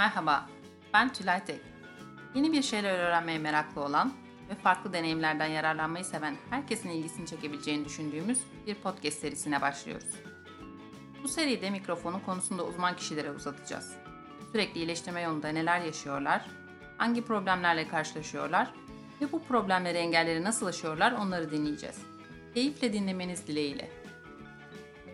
Merhaba, ben Tülay Tek. Yeni bir şeyler öğrenmeye meraklı olan ve farklı deneyimlerden yararlanmayı seven herkesin ilgisini çekebileceğini düşündüğümüz bir podcast serisine başlıyoruz. Bu seride mikrofonu konusunda uzman kişilere uzatacağız. Sürekli iyileştirme yolunda neler yaşıyorlar, hangi problemlerle karşılaşıyorlar ve bu problemleri engelleri nasıl aşıyorlar onları dinleyeceğiz. Keyifle dinlemeniz dileğiyle.